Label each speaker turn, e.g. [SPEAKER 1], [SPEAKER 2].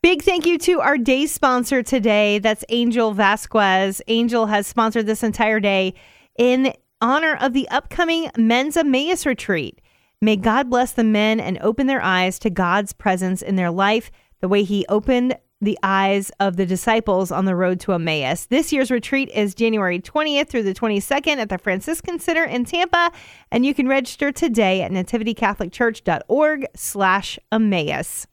[SPEAKER 1] Big thank you to our day sponsor today. That's Angel Vazquez. Angel has sponsored this entire day in honor of the upcoming Men's Emmaus retreat. May God bless the men and open their eyes to God's presence in their life, the way He opened the eyes of the disciples on the road to Emmaus. This year's retreat is January 20th through the 22nd at the Franciscan Center in Tampa, and you can register today at nativitycatholicchurch.org slash Emmaus.